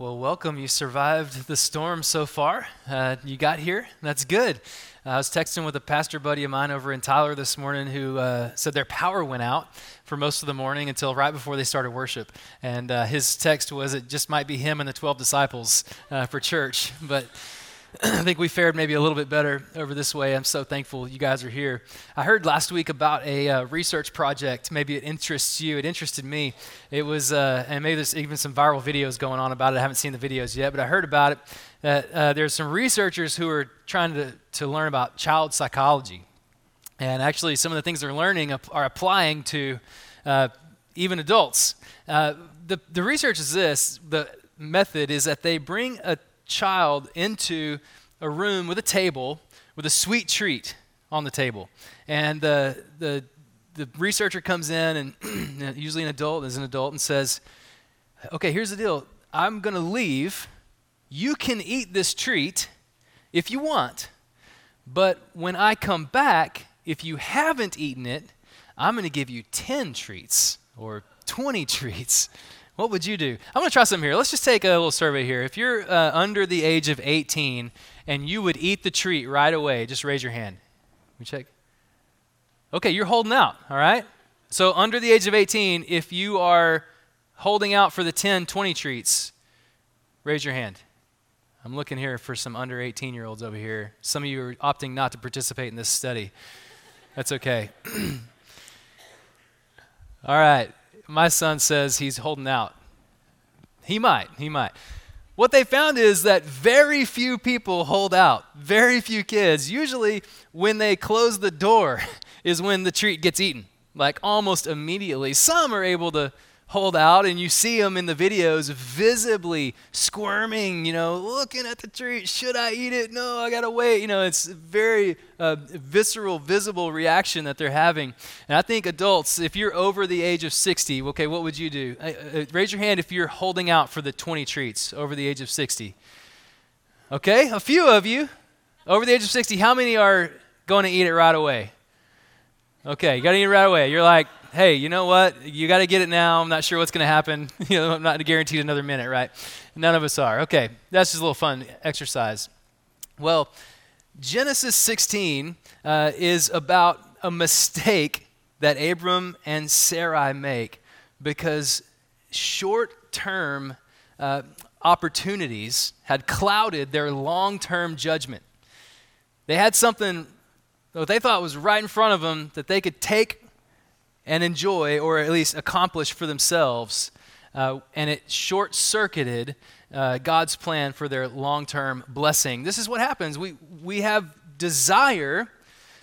Well, welcome. You survived the storm so far. Uh, you got here. That's good. Uh, I was texting with a pastor buddy of mine over in Tyler this morning who uh, said their power went out for most of the morning until right before they started worship. And uh, his text was it just might be him and the 12 disciples uh, for church. But I think we fared maybe a little bit better over this way. I'm so thankful you guys are here. I heard last week about a uh, research project. Maybe it interests you. It interested me. It was, uh, and maybe there's even some viral videos going on about it. I haven't seen the videos yet, but I heard about it. That uh, there's some researchers who are trying to, to learn about child psychology. And actually, some of the things they're learning are applying to uh, even adults. Uh, the, the research is this the method is that they bring a child into a room with a table with a sweet treat on the table. And the, the, the researcher comes in, and usually an adult is an adult, and says, Okay, here's the deal. I'm going to leave. You can eat this treat if you want. But when I come back, if you haven't eaten it, I'm going to give you 10 treats or 20 treats what would you do? I'm going to try something here. Let's just take a little survey here. If you're uh, under the age of 18 and you would eat the treat right away, just raise your hand. Let me check. Okay, you're holding out, all right? So, under the age of 18, if you are holding out for the 10, 20 treats, raise your hand. I'm looking here for some under 18 year olds over here. Some of you are opting not to participate in this study. That's okay. all right my son says he's holding out. He might, he might. What they found is that very few people hold out, very few kids. Usually, when they close the door, is when the treat gets eaten, like almost immediately. Some are able to hold out, and you see them in the videos visibly squirming, you know, looking at the treat. Should I eat it? No, I gotta wait. You know, it's very uh, visceral, visible reaction that they're having. And I think adults, if you're over the age of 60, okay, what would you do? Uh, uh, raise your hand if you're holding out for the 20 treats over the age of 60. Okay, a few of you over the age of 60. How many are going to eat it right away? Okay, you got to eat it right away. You're like, hey, you know what? You got to get it now. I'm not sure what's going to happen. you know, I'm not guaranteed another minute, right? None of us are. Okay, that's just a little fun exercise. Well, Genesis 16 uh, is about a mistake that Abram and Sarai make because short term uh, opportunities had clouded their long term judgment. They had something that they thought was right in front of them that they could take and enjoy, or at least accomplish for themselves. Uh, and it short circuited uh, God's plan for their long term blessing. This is what happens. We, we have desire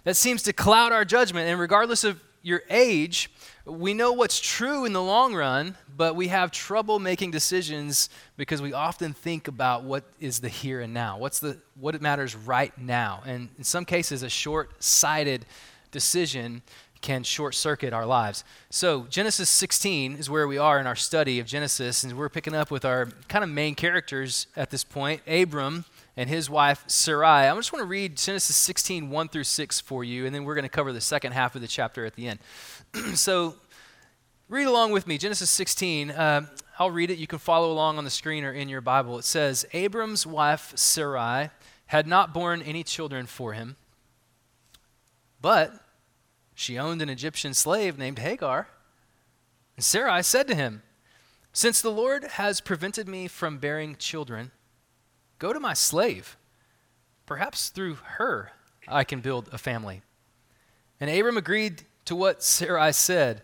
that seems to cloud our judgment, and regardless of your age, we know what's true in the long run, but we have trouble making decisions because we often think about what is the here and now. What's the what matters right now? And in some cases a short-sighted decision can short circuit our lives. So, Genesis 16 is where we are in our study of Genesis, and we're picking up with our kind of main characters at this point Abram and his wife Sarai. I just want to read Genesis 16, 1 through 6 for you, and then we're going to cover the second half of the chapter at the end. so, read along with me. Genesis 16. Uh, I'll read it. You can follow along on the screen or in your Bible. It says Abram's wife Sarai had not borne any children for him, but she owned an Egyptian slave named Hagar. And Sarai said to him, Since the Lord has prevented me from bearing children, go to my slave. Perhaps through her I can build a family. And Abram agreed to what Sarai said.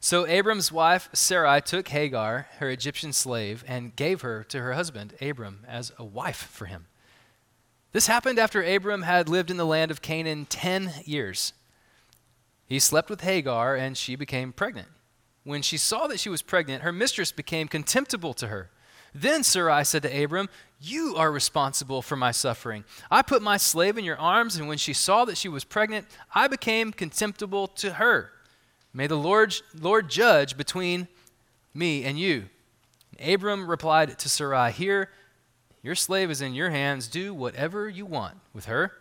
So Abram's wife Sarai took Hagar, her Egyptian slave, and gave her to her husband Abram as a wife for him. This happened after Abram had lived in the land of Canaan 10 years. He slept with Hagar, and she became pregnant. When she saw that she was pregnant, her mistress became contemptible to her. Then Sarai said to Abram, You are responsible for my suffering. I put my slave in your arms, and when she saw that she was pregnant, I became contemptible to her. May the Lord, Lord judge between me and you. Abram replied to Sarai, Here, your slave is in your hands. Do whatever you want with her.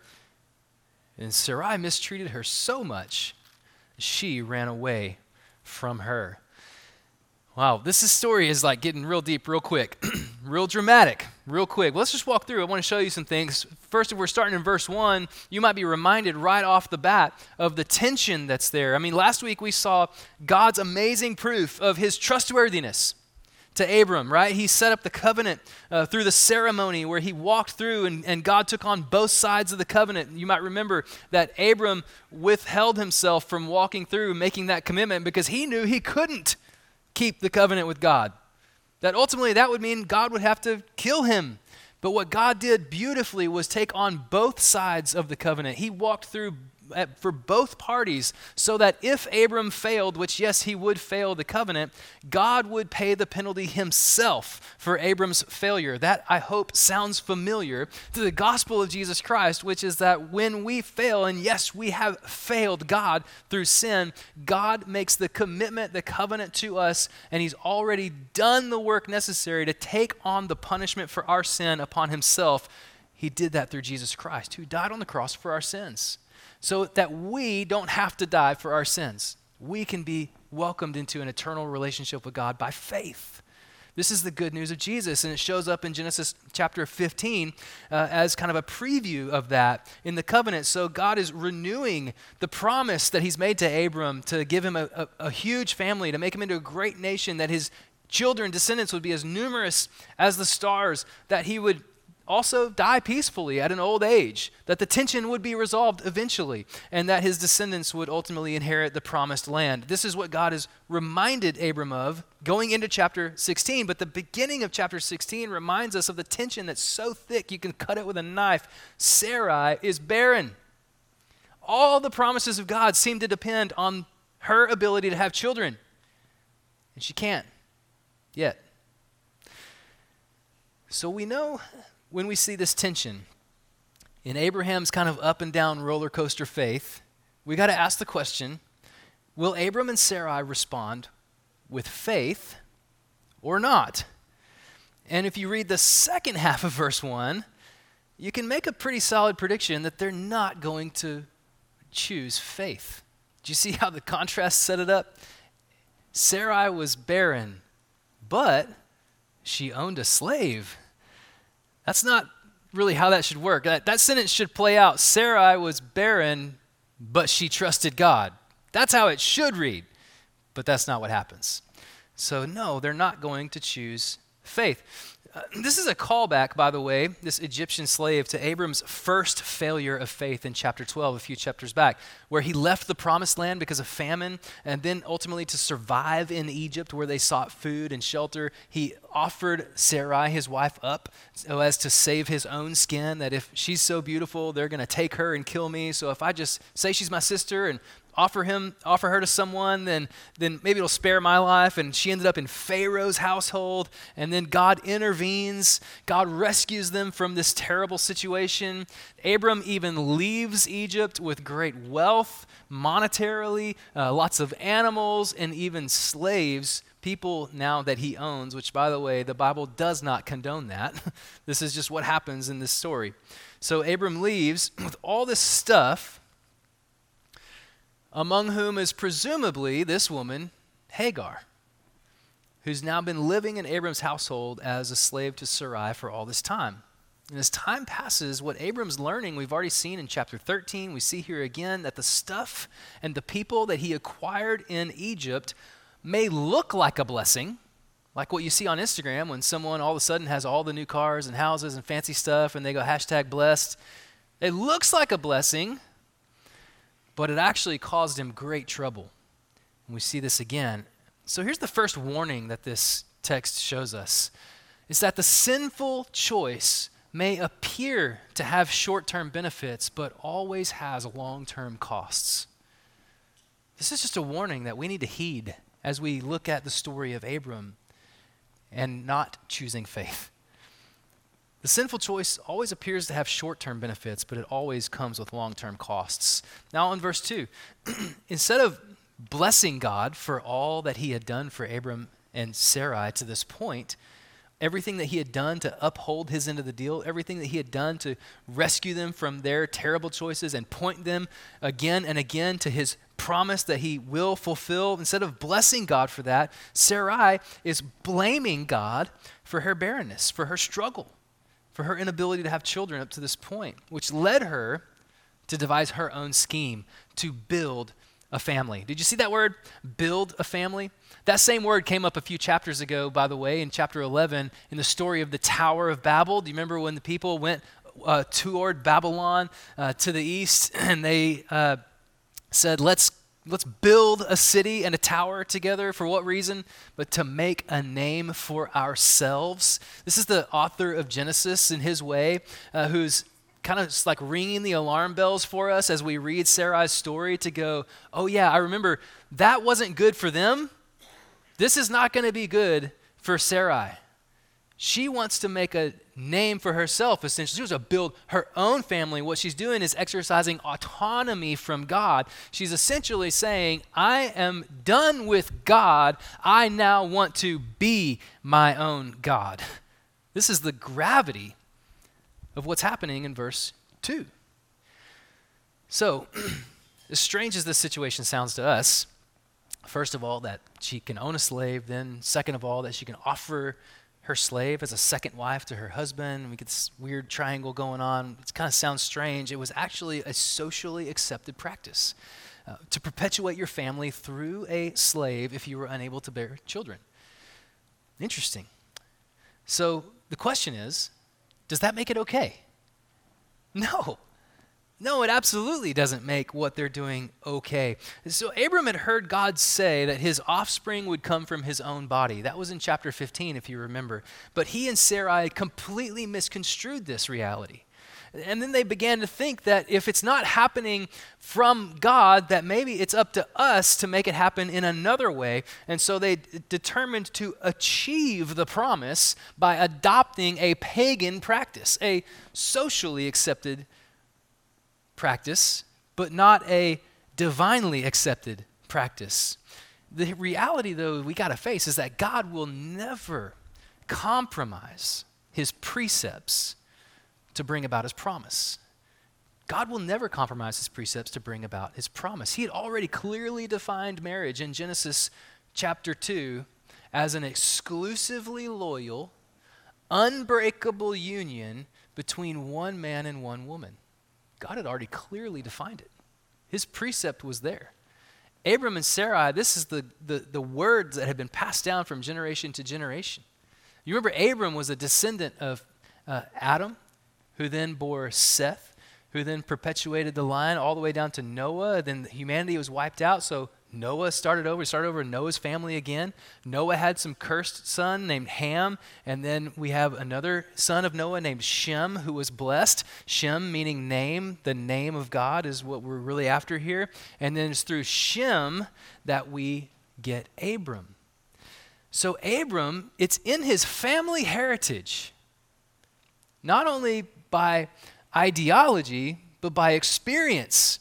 And Sarai mistreated her so much she ran away from her. Wow, this is story is like getting real deep real quick. real dramatic, real quick. Let's just walk through. I want to show you some things. First, if we're starting in verse 1, you might be reminded right off the bat of the tension that's there. I mean, last week we saw God's amazing proof of his trustworthiness to Abram, right? He set up the covenant uh, through the ceremony where he walked through and, and God took on both sides of the covenant. You might remember that Abram withheld himself from walking through, making that commitment because he knew he couldn't keep the covenant with God. That ultimately that would mean God would have to kill him. But what God did beautifully was take on both sides of the covenant. He walked through for both parties so that if Abram failed, which yes, he would fail the covenant, God would pay the penalty himself for Abram's failure. That, I hope, sounds familiar to the gospel of Jesus Christ, which is that when we fail, and yes, we have failed God through sin, God makes the commitment, the covenant to us, and he's already done the work necessary to take on the punishment for our sin upon himself. He did that through Jesus Christ, who died on the cross for our sins so that we don't have to die for our sins. We can be welcomed into an eternal relationship with God by faith. This is the good news of Jesus, and it shows up in Genesis chapter 15 uh, as kind of a preview of that in the covenant. So God is renewing the promise that He's made to Abram to give him a, a, a huge family, to make him into a great nation, that his children, descendants would be as numerous as the stars, that He would also die peacefully at an old age, that the tension would be resolved eventually, and that his descendants would ultimately inherit the promised land. This is what God has reminded Abram of going into chapter 16, but the beginning of chapter 16 reminds us of the tension that's so thick you can cut it with a knife. Sarai is barren. All the promises of God seem to depend on her ability to have children, and she can't yet. So we know when we see this tension in Abraham's kind of up and down roller coaster faith, we got to ask the question will Abram and Sarai respond with faith or not? And if you read the second half of verse 1, you can make a pretty solid prediction that they're not going to choose faith. Do you see how the contrast set it up? Sarai was barren, but she owned a slave. That's not really how that should work. That, that sentence should play out Sarai was barren, but she trusted God. That's how it should read, but that's not what happens. So, no, they're not going to choose faith. Uh, this is a callback, by the way, this Egyptian slave, to Abram's first failure of faith in chapter 12, a few chapters back, where he left the promised land because of famine, and then ultimately to survive in Egypt, where they sought food and shelter. He offered Sarai, his wife, up so as to save his own skin, that if she's so beautiful, they're going to take her and kill me. So if I just say she's my sister and offer him offer her to someone then then maybe it'll spare my life and she ended up in pharaoh's household and then god intervenes god rescues them from this terrible situation abram even leaves egypt with great wealth monetarily uh, lots of animals and even slaves people now that he owns which by the way the bible does not condone that this is just what happens in this story so abram leaves with all this stuff among whom is presumably this woman, Hagar, who's now been living in Abram's household as a slave to Sarai for all this time. And as time passes, what Abram's learning, we've already seen in chapter 13, we see here again that the stuff and the people that he acquired in Egypt may look like a blessing, like what you see on Instagram when someone all of a sudden has all the new cars and houses and fancy stuff and they go hashtag blessed. It looks like a blessing, but it actually caused him great trouble. And we see this again. So here's the first warning that this text shows us is that the sinful choice may appear to have short term benefits, but always has long term costs. This is just a warning that we need to heed as we look at the story of Abram and not choosing faith. The sinful choice always appears to have short term benefits, but it always comes with long term costs. Now, in verse 2, instead of blessing God for all that he had done for Abram and Sarai to this point, everything that he had done to uphold his end of the deal, everything that he had done to rescue them from their terrible choices and point them again and again to his promise that he will fulfill, instead of blessing God for that, Sarai is blaming God for her barrenness, for her struggle, for her inability to have children up to this point, which led her to devise her own scheme to build a family. Did you see that word? Build a family? That same word came up a few chapters ago, by the way, in chapter 11, in the story of the Tower of Babel. Do you remember when the people went uh, toward Babylon uh, to the east and they uh, said, let's, let's build a city and a tower together. For what reason? But to make a name for ourselves. This is the author of Genesis in his way, uh, who's kind of like ringing the alarm bells for us as we read Sarai's story to go, oh, yeah, I remember that wasn't good for them. This is not going to be good for Sarai. She wants to make a name for herself, essentially. She wants to build her own family. What she's doing is exercising autonomy from God. She's essentially saying, I am done with God. I now want to be my own God. This is the gravity of what's happening in verse 2. So, as strange as this situation sounds to us, first of all, that she can own a slave, then, second of all, that she can offer her slave as a second wife to her husband. We get this weird triangle going on. It kind of sounds strange. It was actually a socially accepted practice uh, to perpetuate your family through a slave if you were unable to bear children. Interesting. So the question is does that make it okay? No. No, it absolutely doesn't make what they're doing okay. So Abram had heard God say that his offspring would come from his own body. That was in chapter 15, if you remember. But he and Sarai completely misconstrued this reality. And then they began to think that if it's not happening from God, that maybe it's up to us to make it happen in another way. And so they d- determined to achieve the promise by adopting a pagan practice, a socially accepted practice, but not a divinely accepted practice. The reality, though, we got to face is that God will never compromise his precepts to bring about his promise. God will never compromise his precepts to bring about his promise. He had already clearly defined marriage in Genesis chapter 2 as an exclusively loyal, unbreakable union between one man and one woman. God had already clearly defined it. His precept was there. Abram and Sarai, this is the, the, the words that had been passed down from generation to generation. You remember, Abram was a descendant of uh, Adam, who then bore Seth, who then perpetuated the line all the way down to Noah. Then humanity was wiped out, so Noah started over, started over Noah's family again. Noah had some cursed son named Ham, and then we have another son of Noah named Shem who was blessed. Shem meaning name, the name of God is what we're really after here. And then it's through Shem that we get Abram. So Abram, it's in his family heritage. Not only by ideology, but by experience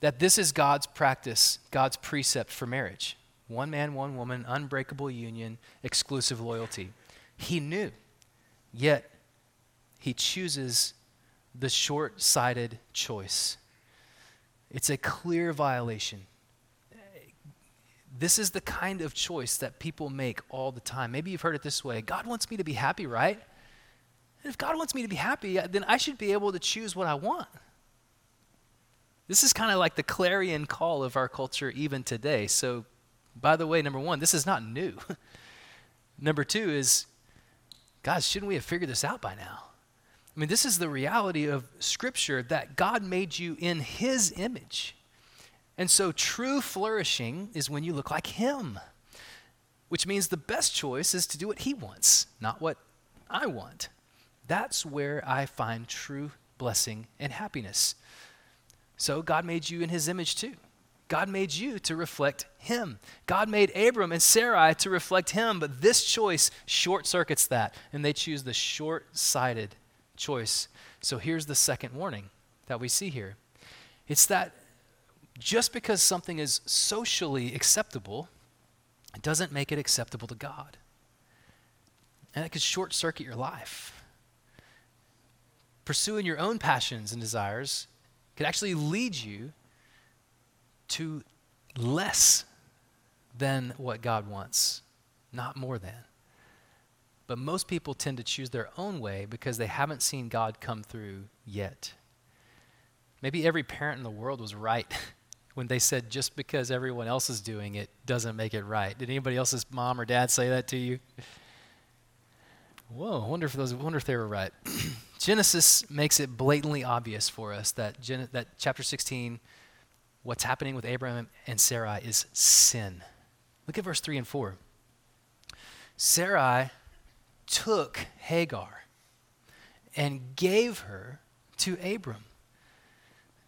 that this is God's practice, God's precept for marriage. One man, one woman, unbreakable union, exclusive loyalty. He knew, yet he chooses the short sighted choice. It's a clear violation. This is the kind of choice that people make all the time. Maybe you've heard it this way God wants me to be happy, right? And if God wants me to be happy, uh, then I should be able to choose what I want. This is kind of like the clarion call of our culture even today. So, by the way, number one, this is not new. number two is, guys, shouldn't we have figured this out by now? I mean, this is the reality of Scripture that God made you in His image. And so, true flourishing is when you look like Him, which means the best choice is to do what He wants, not what I want. That's where I find true blessing and happiness. So God made you in his image too. God made you to reflect him. God made Abram and Sarai to reflect him, but this choice short circuits that, and they choose the short sighted choice. So here's the second warning that we see here it's that just because something is socially acceptable, it doesn't make it acceptable to God. And it could short circuit your life. Pursuing your own passions and desires could actually lead you to less than what God wants, not more than. But most people tend to choose their own way because they haven't seen God come through yet. Maybe every parent in the world was right when they said just because everyone else is doing it doesn't make it right. Did anybody else's mom or dad say that to you? Whoa, wonder if those wonder if they were right. Genesis makes it blatantly obvious for us that Gen- that chapter 16 what's happening with Abraham and Sarai is sin. Look at verse 3 and 4. Sarai took Hagar and gave her to Abram.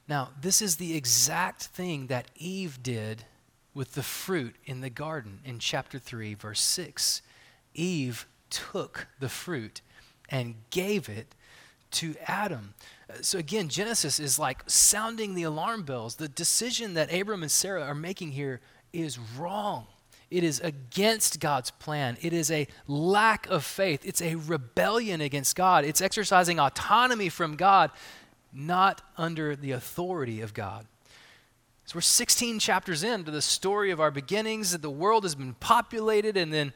Now, this is the exact thing that Eve did with the fruit in the garden in chapter 3, verse 6. Eve took the fruit and gave it to Adam. Uh, so again, Genesis is like sounding the alarm bells. The decision that Abram and Sarah are making here is wrong. It is against God's plan. It is a lack of faith. It's a rebellion against God. It's exercising autonomy from God, not under the authority of God. So we're 16 chapters into the story of our beginnings, that the world has been populated and then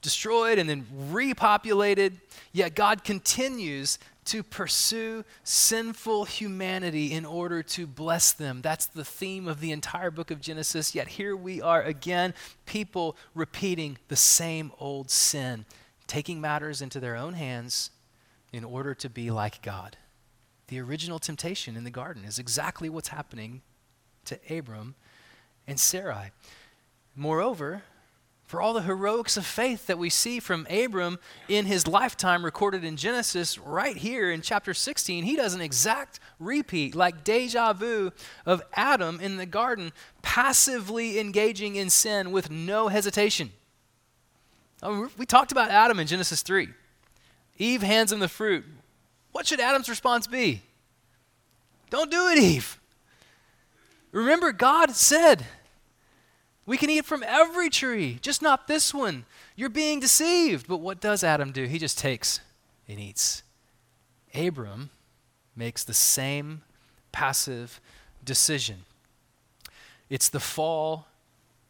destroyed and then repopulated, yet God continues to pursue sinful humanity in order to bless them. That's the theme of the entire book of Genesis. Yet here we are again, people repeating the same old sin, taking matters into their own hands in order to be like God. The original temptation in the garden is exactly what's happening to Abram and Sarai. Moreover, for all the heroics of faith that we see from Abram in his lifetime recorded in Genesis, right here in chapter 16, he does an exact repeat, like deja vu, of Adam in the garden, passively engaging in sin with no hesitation. Oh, mean, we talked about Adam in Genesis 3. Eve hands him the fruit. What should Adam's response be? Don't do it, Eve. Remember, God said, we can eat from every tree, just not this one. You're being deceived. But what does Adam do? He just takes and eats. Abram makes the same passive decision. It's the fall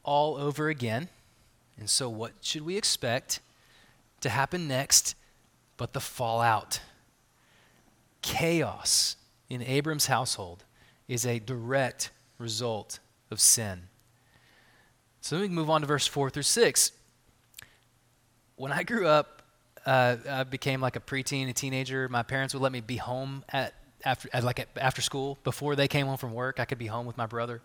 all over again. And so, what should we expect to happen next but the fallout? Chaos in Abram's household is a direct result of sin. So we can move on to verse 4 through 6. When I grew up, uh, I became like a preteen, a teenager. My parents would let me be home at after at like at, after school before they came home from work. I could be home with my brother.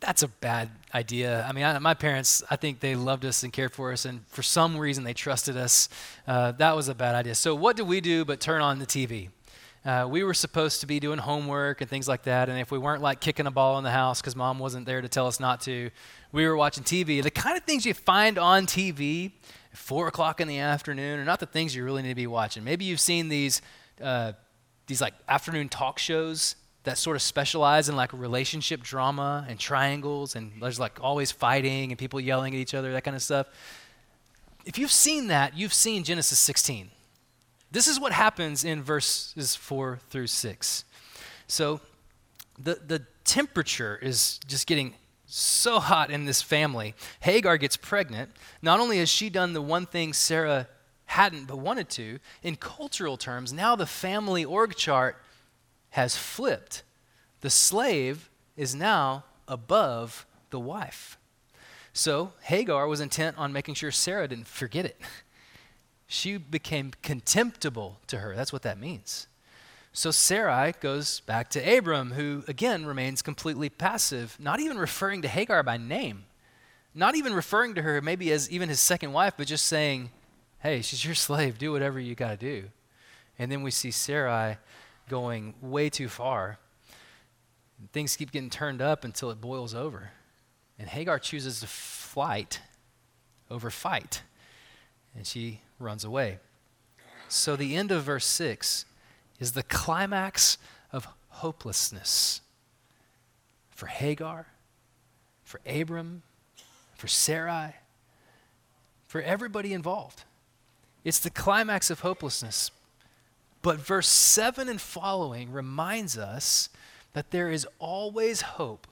That's a bad idea. I mean, I, my parents, I think they loved us and cared for us, and for some reason they trusted us. Uh, that was a bad idea. So what did we do but turn on the TV? Uh, we were supposed to be doing homework and things like that. And if we weren't like kicking a ball in the house because mom wasn't there to tell us not to, we were watching TV. The kind of things you find on TV at 4 o'clock in the afternoon are not the things you really need to be watching. Maybe you've seen these, uh, these like afternoon talk shows that sort of specialize in like relationship drama and triangles and there's like always fighting and people yelling at each other, that kind of stuff. If you've seen that, you've seen Genesis 16 this is what happens in verses 4 through 6. So the, the temperature is just getting so hot in this family. Hagar gets pregnant. Not only has she done the one thing Sarah hadn't but wanted to, in cultural terms, now the family org chart has flipped. The slave is now above the wife. So Hagar was intent on making sure Sarah didn't forget it. she became contemptible to her. That's what that means. So Sarai goes back to Abram, who again remains completely passive, not even referring to Hagar by name, not even referring to her maybe as even his second wife, but just saying, hey, she's your slave, do whatever you got to do. And then we see Sarai going way too far. Things keep getting turned up until it boils over. And Hagar chooses to flight over fight. And she runs away. So the end of verse 6 is the climax of hopelessness for Hagar, for Abram, for Sarai, for everybody involved. It's the climax of hopelessness. But verse 7 and following reminds us that there is always hope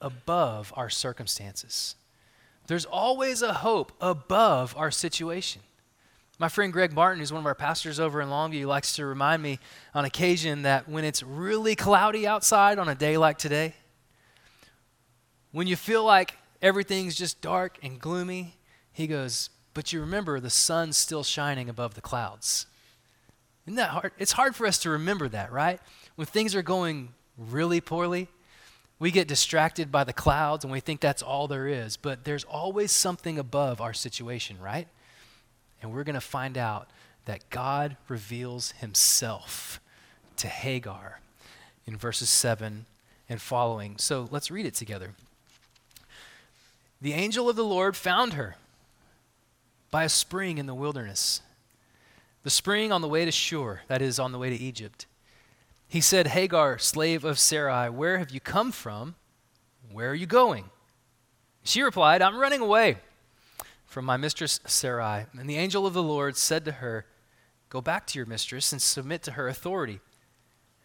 above our circumstances. There's always a hope above our situation. My friend Greg Martin, who's one of our pastors over in Longview, likes to remind me on occasion that when it's really cloudy outside on a day like today, when you feel like everything's just dark and gloomy, he goes, But you remember the sun's still shining above the clouds. Isn't that hard? It's hard for us to remember that, right? When things are going really poorly, we get distracted by the clouds and we think that's all there is. But there's always something above our situation, right? And we're going to find out that God reveals himself to Hagar in verses 7 and following. So let's read it together. The angel of the Lord found her by a spring in the wilderness, the spring on the way to Shur, that is, on the way to Egypt. He said, Hagar, slave of Sarai, where have you come from? Where are you going? She replied, I'm running away from my mistress Sarai. And the angel of the Lord said to her, Go back to your mistress and submit to her authority.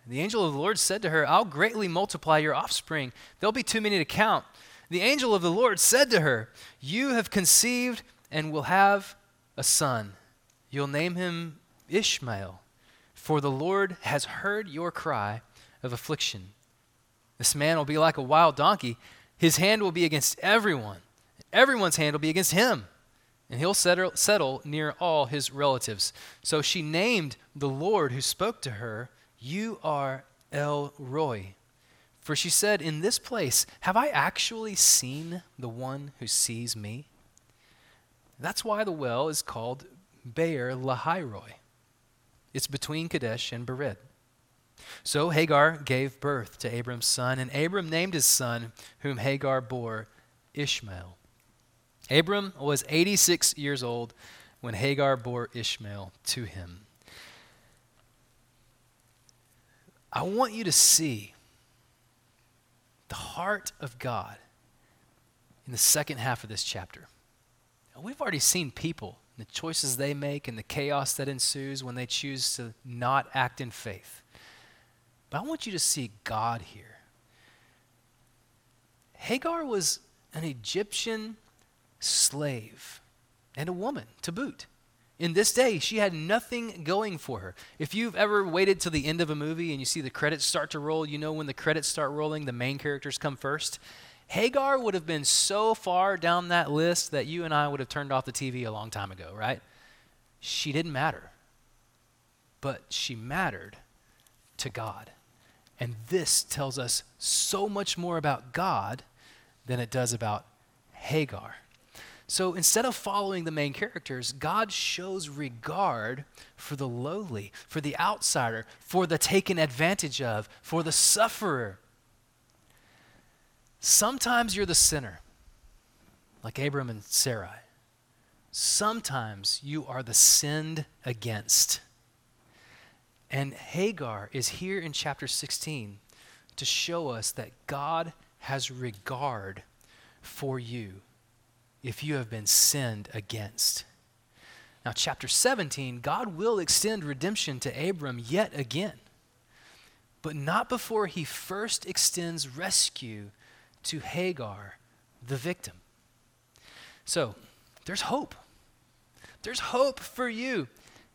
And the angel of the Lord said to her, I'll greatly multiply your offspring. There'll be too many to count. The angel of the Lord said to her, You have conceived and will have a son. You'll name him Ishmael, for the Lord has heard your cry of affliction. This man will be like a wild donkey. His hand will be against everyone, everyone's hand will be against him, and he'll settle, settle near all his relatives. So she named the Lord who spoke to her, You are El Roi for she said, In this place, have I actually seen the one who sees me? That's why the well is called Beer Lahairoi. It's between Kadesh and Bered. So Hagar gave birth to Abram's son, and Abram named his son, whom Hagar bore, Ishmael. Abram was 86 years old when Hagar bore Ishmael to him. I want you to see the heart of God in the second half of this chapter. We've already seen people, the choices they make, and the chaos that ensues when they choose to not act in faith. But I want you to see God here. Hagar was an Egyptian slave and a woman to boot in this day, she had nothing going for her. If you've ever waited till the end of a movie and you see the credits start to roll, you know when the credits start rolling, the main characters come first. Hagar would have been so far down that list that you and I would have turned off the TV a long time ago, right? She didn't matter. But she mattered to God. And this tells us so much more about God than it does about Hagar. So instead of following the main characters, God shows regard for the lowly, for the outsider, for the taken advantage of, for the sufferer. Sometimes you're the sinner, like Abram and Sarai. Sometimes you are the sinned against. And Hagar is here in chapter 16 to show us that God has regard for you if you have been sinned against. Now, chapter 17, God will extend redemption to Abram yet again, but not before he first extends rescue to Hagar, the victim. So, there's hope. There's hope for you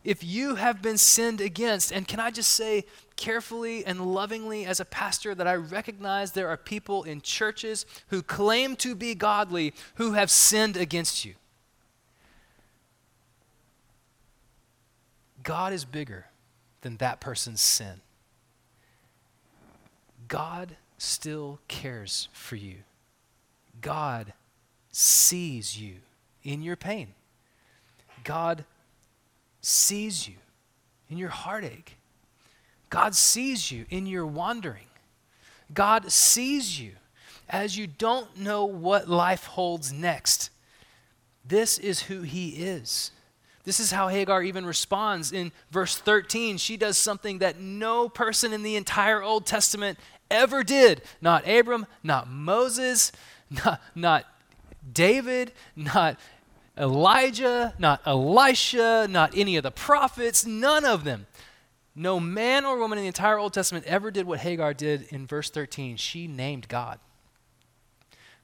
if you have been sinned against. And can I just say carefully and lovingly, as a pastor, that I recognize there are people in churches who claim to be godly who have sinned against you. God is bigger than that person's sin. God still cares for you. God sees you in your pain. God sees you in your heartache. God sees you in your wandering. God sees you as you don't know what life holds next. This is who He is. This is how Hagar even responds. In verse 13, she does something that no person in the entire Old Testament ever did. Not Abram, not Moses, not, not David, not Elijah, not Elisha, not any of the prophets, none of them. No man or woman in the entire Old Testament ever did what Hagar did in verse 13. She named God.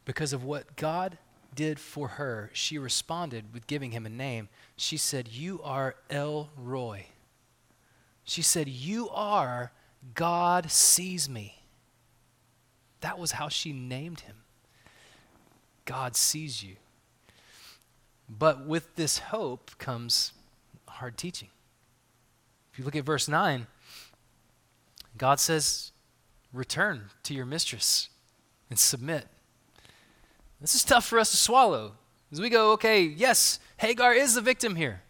Because of what God did for her, she responded with giving him a name. She said, You are El Roi. She said, You are God sees me. That was how she named him. God sees you. But with this hope comes hard teaching. If you look at verse 9, God says, Return to your mistress and submit. This is tough for us to swallow. As we go, okay, yes, Hagar is the victim here.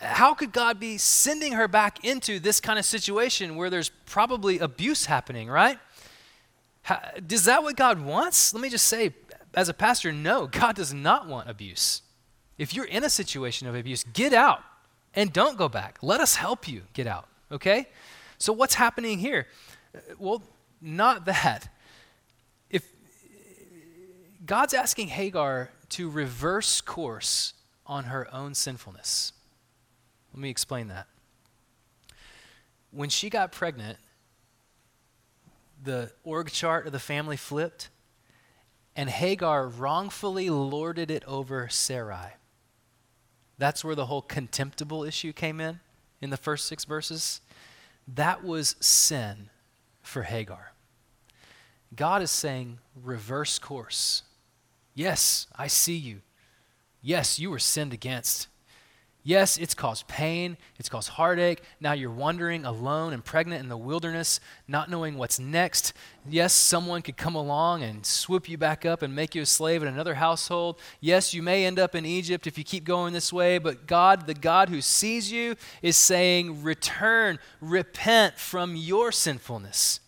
How could God be sending her back into this kind of situation where there's probably abuse happening, right? How, is that what God wants? Let me just say, as a pastor, no, God does not want abuse. If you're in a situation of abuse, get out and don't go back. Let us help you get out, okay? So, what's happening here? Uh, well, not that. If God's asking Hagar to reverse course on her own sinfulness. Let me explain that. When she got pregnant, the org chart of the family flipped, and Hagar wrongfully lorded it over Sarai. That's where the whole contemptible issue came in, in the first six verses. That was sin for Hagar. God is saying, reverse course. Yes, I see you. Yes, you were sinned against. Yes, it's caused pain, it's caused heartache. Now you're wandering alone and pregnant in the wilderness, not knowing what's next. Yes, someone could come along and swoop you back up and make you a slave in another household. Yes, you may end up in Egypt if you keep going this way, but God, the God who sees you, is saying, Return, repent from your sinfulness,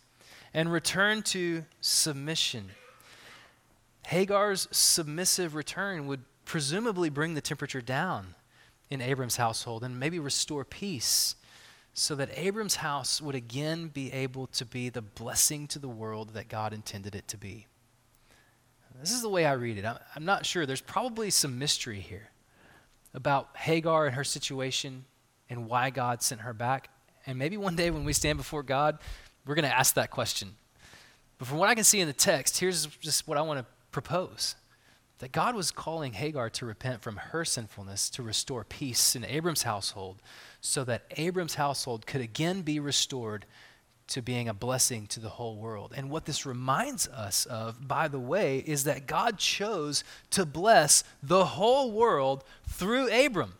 and return to submission. Hagar's submissive return would presumably bring the temperature down in Abram's household and maybe restore peace so that Abram's house would again be able to be the blessing to the world that God intended it to be. This is the way I read it. I'm, not sure. There's probably some mystery here about Hagar and her situation and why God sent her back. And maybe one day when we stand before God, we're going to ask that question. But from what I can see in the text, here's just what I want to propose that God was calling Hagar to repent from her sinfulness to restore peace in Abram's household so that Abram's household could again be restored to being a blessing to the whole world. And what this reminds us of, by the way, is that God chose to bless the whole world through Abram,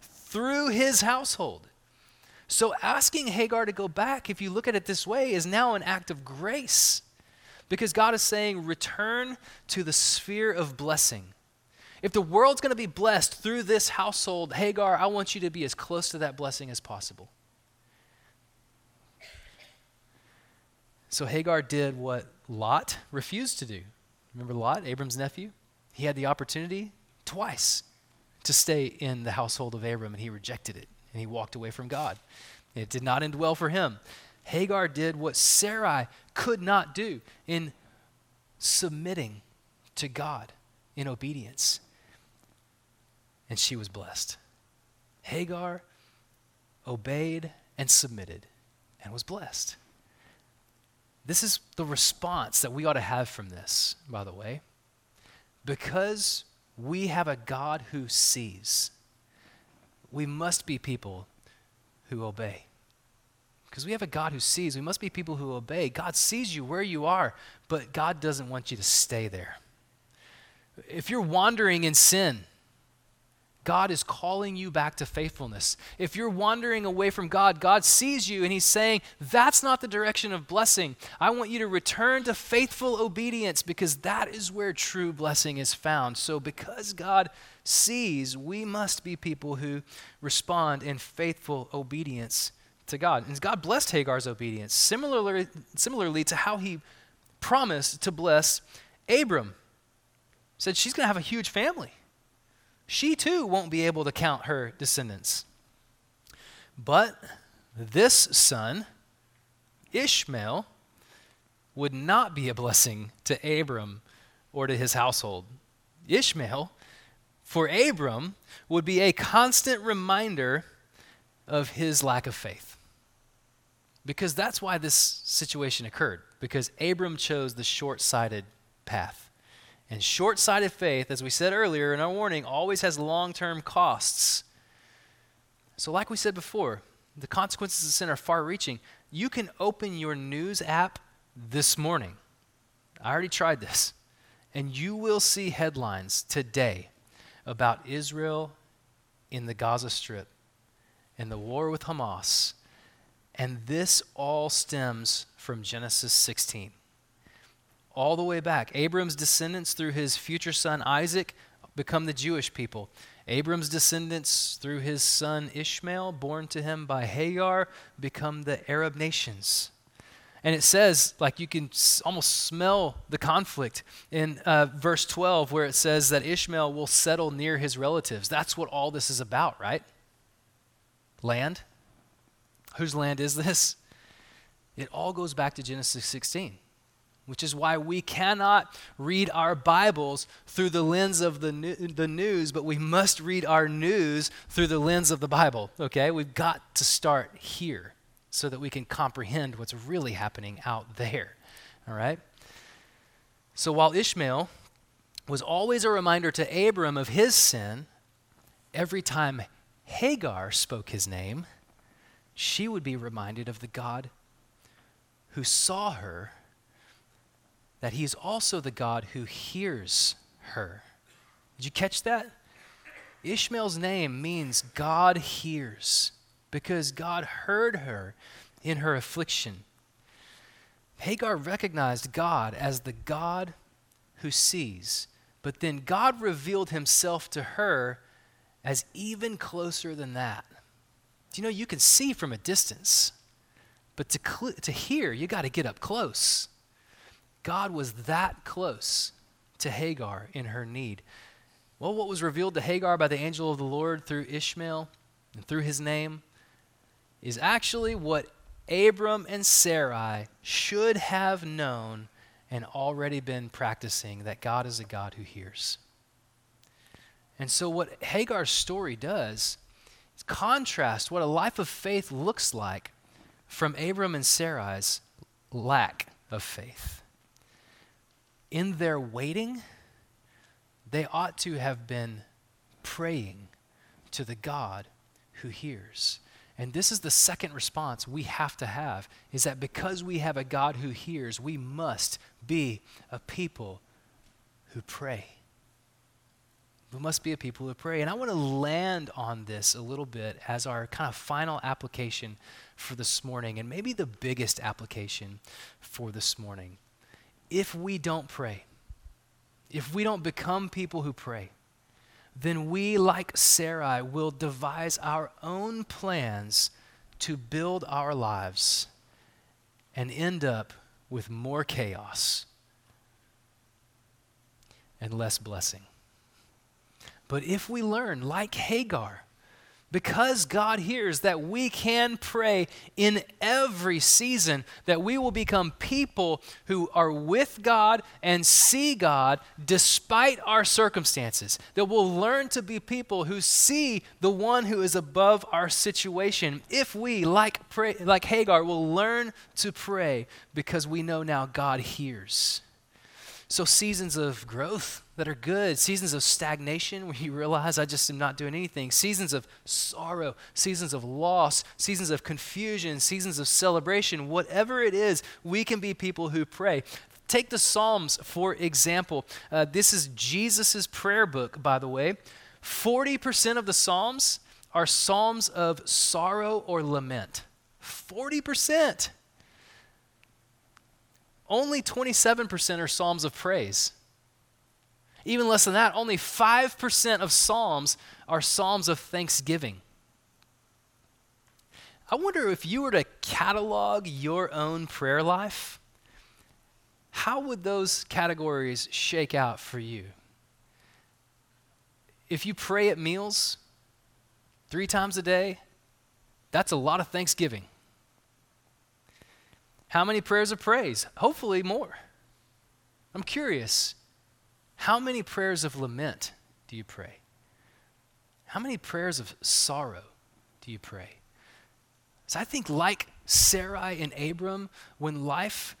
through his household. So asking Hagar to go back, if you look at it this way, is now an act of grace. Because God is saying, return to the sphere of blessing. If the world's going to be blessed through this household, Hagar, I want you to be as close to that blessing as possible. So Hagar did what Lot refused to do. Remember Lot, Abram's nephew? He had the opportunity twice to stay in the household of Abram, and he rejected it, and he walked away from God. It did not end well for him. Hagar did what Sarai could not do in submitting to God in obedience. And she was blessed. Hagar obeyed and submitted and was blessed. This is the response that we ought to have from this, by the way. Because we have a God who sees, we must be people who obey. Because we have a God who sees. We must be people who obey. God sees you where you are, but God doesn't want you to stay there. If you're wandering in sin, God is calling you back to faithfulness. If you're wandering away from God, God sees you and He's saying, That's not the direction of blessing. I want you to return to faithful obedience because that is where true blessing is found. So, because God sees, we must be people who respond in faithful obedience to God. And God blessed Hagar's obedience, similarly, similarly to how he promised to bless Abram. Said she's going to have a huge family. She too won't be able to count her descendants. But this son, Ishmael, would not be a blessing to Abram or to his household. Ishmael for Abram would be a constant reminder of his lack of faith. Because that's why this situation occurred, because Abram chose the short sighted path. And short sighted faith, as we said earlier in our warning, always has long term costs. So, like we said before, the consequences of sin are far reaching. You can open your news app this morning. I already tried this. And you will see headlines today about Israel in the Gaza Strip and the war with Hamas. And this all stems from Genesis 16. All the way back. Abram's descendants, through his future son Isaac, become the Jewish people. Abram's descendants, through his son Ishmael, born to him by Hagar, become the Arab nations. And it says, like you can almost smell the conflict in uh, verse 12, where it says that Ishmael will settle near his relatives. That's what all this is about, right? Land. Whose land is this? It all goes back to Genesis 16 which is why we cannot read our Bibles through the lens of the, new, the news, but we must read our news through the lens of the Bible, okay? We've got to start here so that we can comprehend what's really happening out there, all right? So while Ishmael was always a reminder to Abram of his sin, every time Hagar spoke his name, she would be reminded of the God who saw her that he is also the God who hears her. Did you catch that? Ishmael's name means God hears because God heard her in her affliction. Hagar recognized God as the God who sees, but then God revealed himself to her as even closer than that. You know you can see from a distance, but to, cl- to hear, you got to get up close. God was that close to Hagar in her need. Well, what was revealed to Hagar by the angel of the Lord through Ishmael and through his name is actually what Abram and Sarai should have known and already been practicing that God is a God who hears. And so, what Hagar's story does contrast what a life of faith looks like from Abram and Sarai's lack of faith in their waiting, they ought to have been praying to the God who hears. And this is the second response we have to have is that because we have a God who hears, we must be a people who pray. We must be a people who pray. And I want to land on this a little bit as our kind of final application for this morning, and maybe the biggest application for this morning if we don't pray, if we don't become people who pray, then we, like Sarai, will devise our own plans to build our lives and end up with more chaos and less blessing. But if we learn, like Hagar, because God hears that we can pray in every season, that we will become people who are with God and see God despite our circumstances. That we'll learn to be people who see the one who is above our situation. If we, like, pray, like Hagar, will learn to pray because we know now God hears. So, seasons of growth that are good, seasons of stagnation where you realize I just am not doing anything, seasons of sorrow, seasons of loss, seasons of confusion, seasons of celebration, whatever it is, we can be people who pray. Take the Psalms, for example. Uh, this is Jesus' prayer book, by the way. 40% of the Psalms are Psalms of sorrow or lament. 40%. Only 27% are Psalms of praise. Even less than that, only 5% of Psalms are Psalms of thanksgiving. I wonder if you were to catalog your own prayer life, how would those categories shake out for you? If you pray at meals three times a day, that's a lot of thanksgiving. How many prayers of praise? Hopefully, more. I'm curious. How many prayers of lament do you pray? How many prayers of sorrow do you pray? So I think, like Sarai and Abram, when life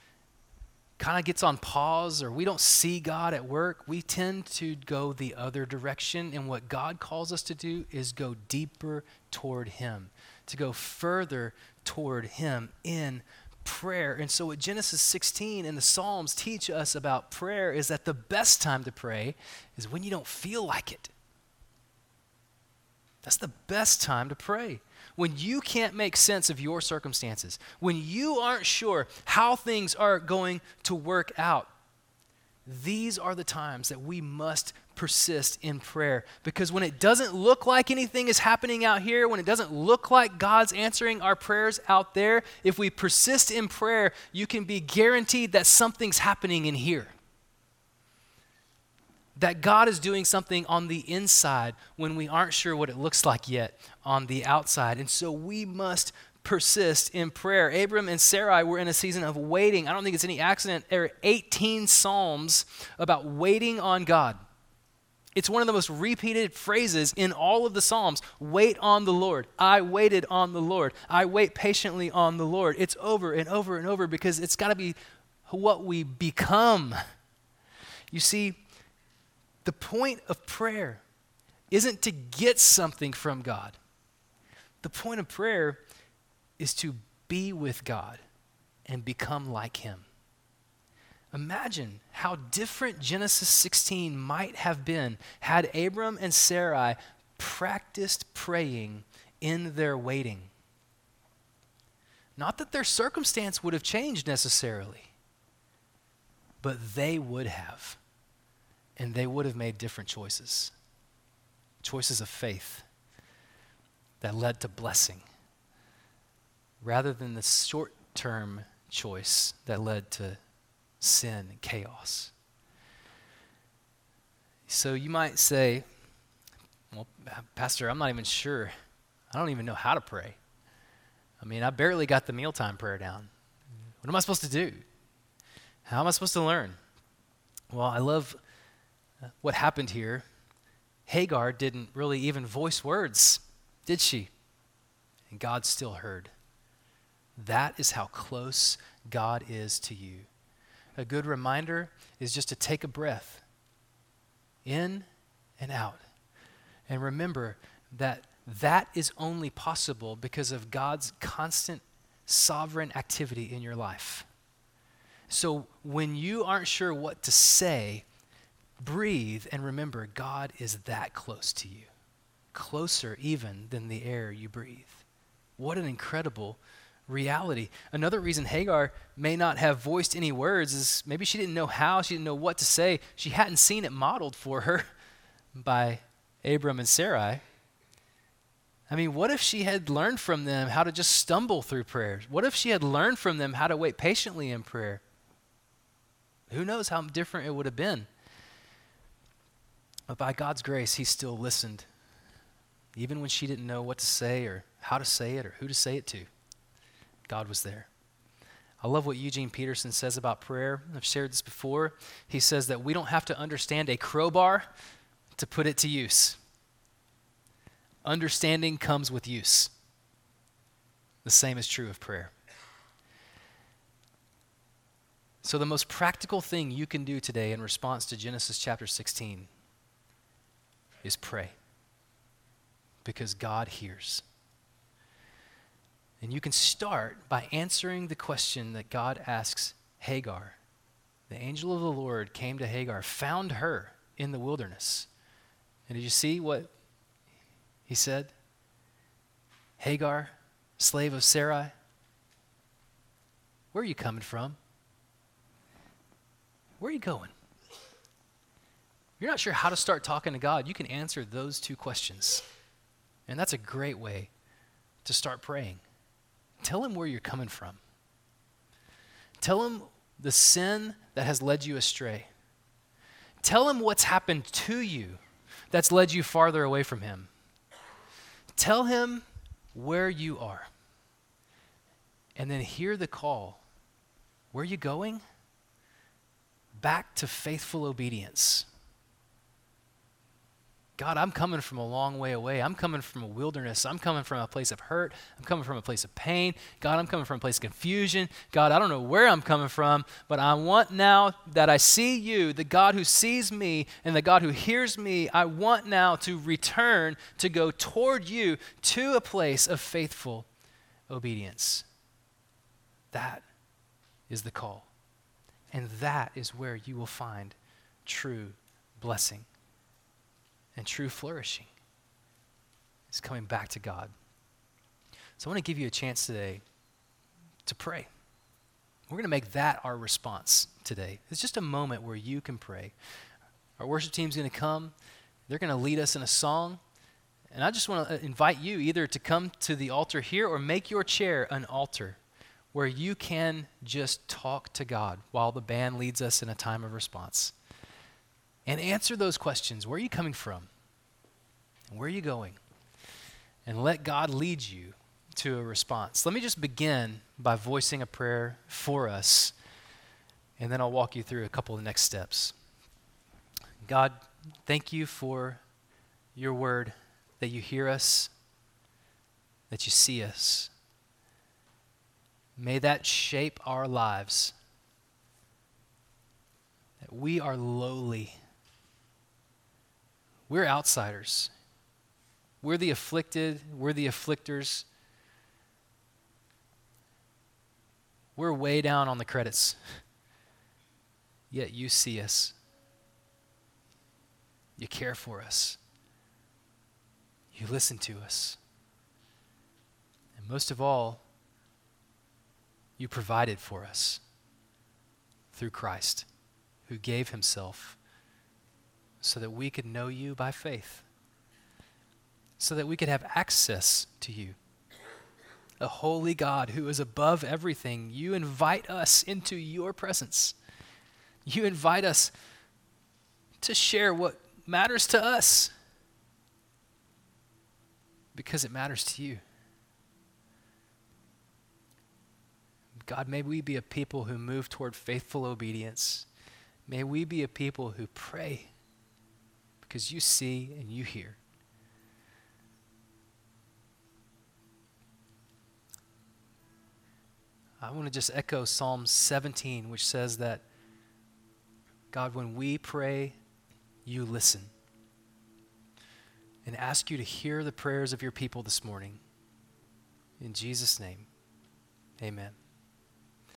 kind of gets on pause or we don't see God at work, we tend to go the other direction. And what God calls us to do is go deeper toward Him, to go further toward Him in prayer. And so, what Genesis 16 and the Psalms teach us about prayer is that the best time to pray is when you don't feel like it. That's the best time to pray. When you can't make sense of your circumstances, when you aren't sure how things are going to work out, these are the times that we must persist in prayer. Because when it doesn't look like anything is happening out here, when it doesn't look like God's answering our prayers out there, if we persist in prayer, you can be guaranteed that something's happening in here that God is doing something on the inside when we aren't sure what it looks like yet on the outside. And so we must persist in prayer. Abram and Sarai were in a season of waiting. I don't think it's any accident. There are 18 Psalms about waiting on God. It's one of the most repeated phrases in all of the Psalms. Wait on the Lord. I waited on the Lord. I wait patiently on the Lord. It's over and over and over because it's got to be what we become. You see, the point of prayer isn't to get something from God. The point of prayer is to be with God and become like Him. Imagine how different Genesis 16 might have been had Abram and Sarai practiced praying in their waiting. Not that their circumstance would have changed necessarily, but they would have and they would have made different choices choices of faith that led to blessing rather than the short term choice that led to sin and chaos. So you might say, Well, Pastor, I'm not even sure. I don't even know how to pray. I mean, I barely got the mealtime prayer down. What am I supposed to do? How am I supposed to learn? Well, I love uh, what happened here, Hagar didn't really even voice words, did she? And God still heard. That is how close God is to you. A good reminder is just to take a breath in and out. And remember that that is only possible because of God's constant sovereign activity in your life. So when you aren't sure what to say, breathe and remember God is that close to you, closer even than the air you breathe. What an incredible reality. Another reason Hagar may not have voiced any words is maybe she didn't know how, she didn't know what to say. She hadn't seen it modeled for her by Abram and Sarai. I mean, what if she had learned from them how to just stumble through prayers? What if she had learned from them how to wait patiently in prayer? Who knows how different it would have been? But by God's grace, he still listened. Even when she didn't know what to say or how to say it or who to say it to, God was there. I love what Eugene Peterson says about prayer. I've shared this before. He says that we don't have to understand a crowbar to put it to use. Understanding comes with use. The same is true of prayer. So, the most practical thing you can do today in response to Genesis chapter 16 is pray because God hears. And you can start by answering the question that God asks Hagar. The angel of the Lord came to Hagar, found her in the wilderness. And did you see what he said? Hagar, slave of Sarai, where are you coming from? Where are you going? you're not sure how to start talking to God, you can answer those two questions. And that's a great way to start praying. Tell Him where you're coming from. Tell Him the sin that has led you astray. Tell Him what's happened to you that's led you farther away from Him. Tell Him where you are. And then hear the call. Where are you going? Back to faithful obedience God, I'm coming from a long way away. I'm coming from a wilderness. I'm coming from a place of hurt. I'm coming from a place of pain. God, I'm coming from a place of confusion. God, I don't know where I'm coming from, but I want now that I see you, the God who sees me and the God who hears me, I want now to return to go toward you to a place of faithful obedience. That is the call. And that is where you will find true blessing and true flourishing is coming back to God. So I want to give you a chance today to pray. We're going to make that our response today. It's just a moment where you can pray. Our worship team's going to come. They're going to lead us in a song. And I just want to invite you either to come to the altar here or make your chair an altar where you can just talk to God while the band leads us in a time of response. And answer those questions. Where are you coming from? Where are you going? And let God lead you to a response. Let me just begin by voicing a prayer for us, and then I'll walk you through a couple of the next steps. God, thank you for your word, that you hear us, that you see us. May that shape our lives. That we are lowly. We're outsiders. We're the afflicted. We're the afflictors. We're way down on the credits. Yet you see us. You care for us. You listen to us. And most of all, you provided for us through Christ, who gave himself so that we could know you by faith, so that we could have access to you. A holy God who is above everything, you invite us into your presence. You invite us to share what matters to us because it matters to you. God, may we be a people who move toward faithful obedience. May we be a people who pray because you see and you hear. I want to just echo Psalm 17, which says that, God, when we pray, you listen. And ask you to hear the prayers of your people this morning. In Jesus' name, amen.